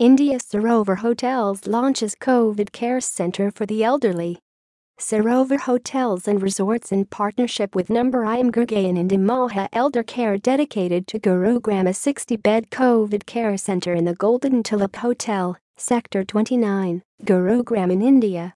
India Sarovar Hotels launches COVID care center for the elderly. Sarovar Hotels and Resorts in partnership with Number I am Gurgaon and Emoha Elder Care dedicated to Gurugram a 60-bed COVID care center in the Golden Tulip Hotel, Sector 29, Gurugram in India.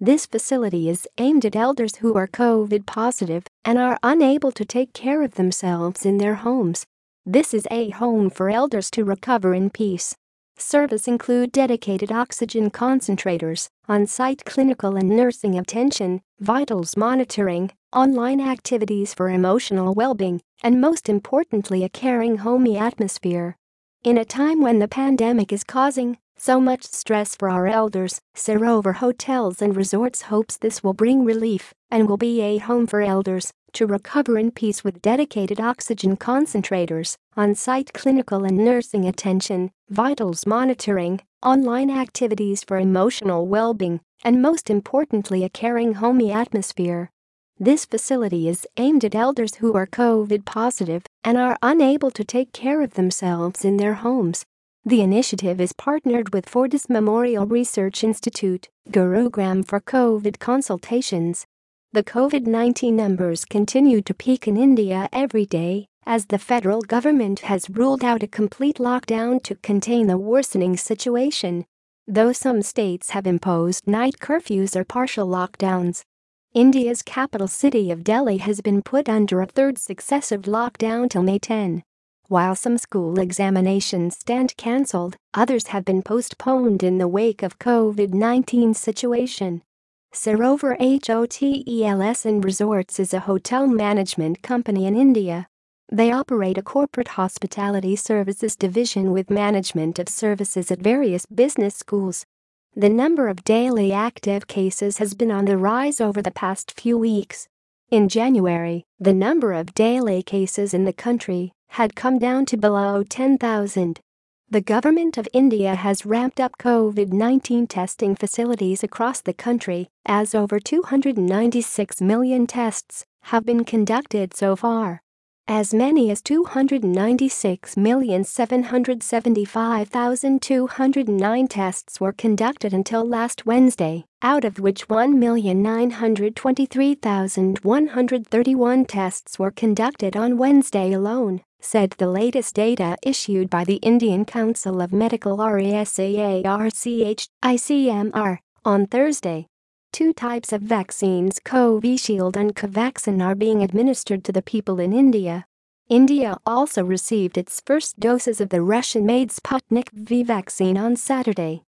This facility is aimed at elders who are COVID positive and are unable to take care of themselves in their homes. This is a home for elders to recover in peace. Service include dedicated oxygen concentrators, on-site clinical and nursing attention, vitals monitoring, online activities for emotional well-being, and most importantly a caring homey atmosphere. In a time when the pandemic is causing so much stress for our elders, Sarovar Hotels and Resorts hopes this will bring relief and will be a home for elders to recover in peace with dedicated oxygen concentrators, on-site clinical and nursing attention, vitals monitoring, online activities for emotional well-being, and most importantly a caring homey atmosphere. This facility is aimed at elders who are COVID positive and are unable to take care of themselves in their homes the initiative is partnered with Fortis Memorial Research Institute, Gurugram for COVID consultations. The COVID-19 numbers continue to peak in India every day as the federal government has ruled out a complete lockdown to contain the worsening situation. Though some states have imposed night curfews or partial lockdowns, India's capital city of Delhi has been put under a third successive lockdown till May 10. While some school examinations stand cancelled, others have been postponed in the wake of COVID-19 situation. Sarovar Hotels and Resorts is a hotel management company in India. They operate a corporate hospitality services division with management of services at various business schools. The number of daily active cases has been on the rise over the past few weeks. In January, the number of daily cases in the country had come down to below 10,000. The government of India has ramped up COVID-19 testing facilities across the country as over 296 million tests have been conducted so far. As many as 296,775,209 tests were conducted until last Wednesday, out of which 1,923,131 tests were conducted on Wednesday alone said the latest data issued by the Indian Council of Medical Research ICMR on Thursday. Two types of vaccines Covishield and Covaxin are being administered to the people in India. India also received its first doses of the Russian-made Sputnik V vaccine on Saturday.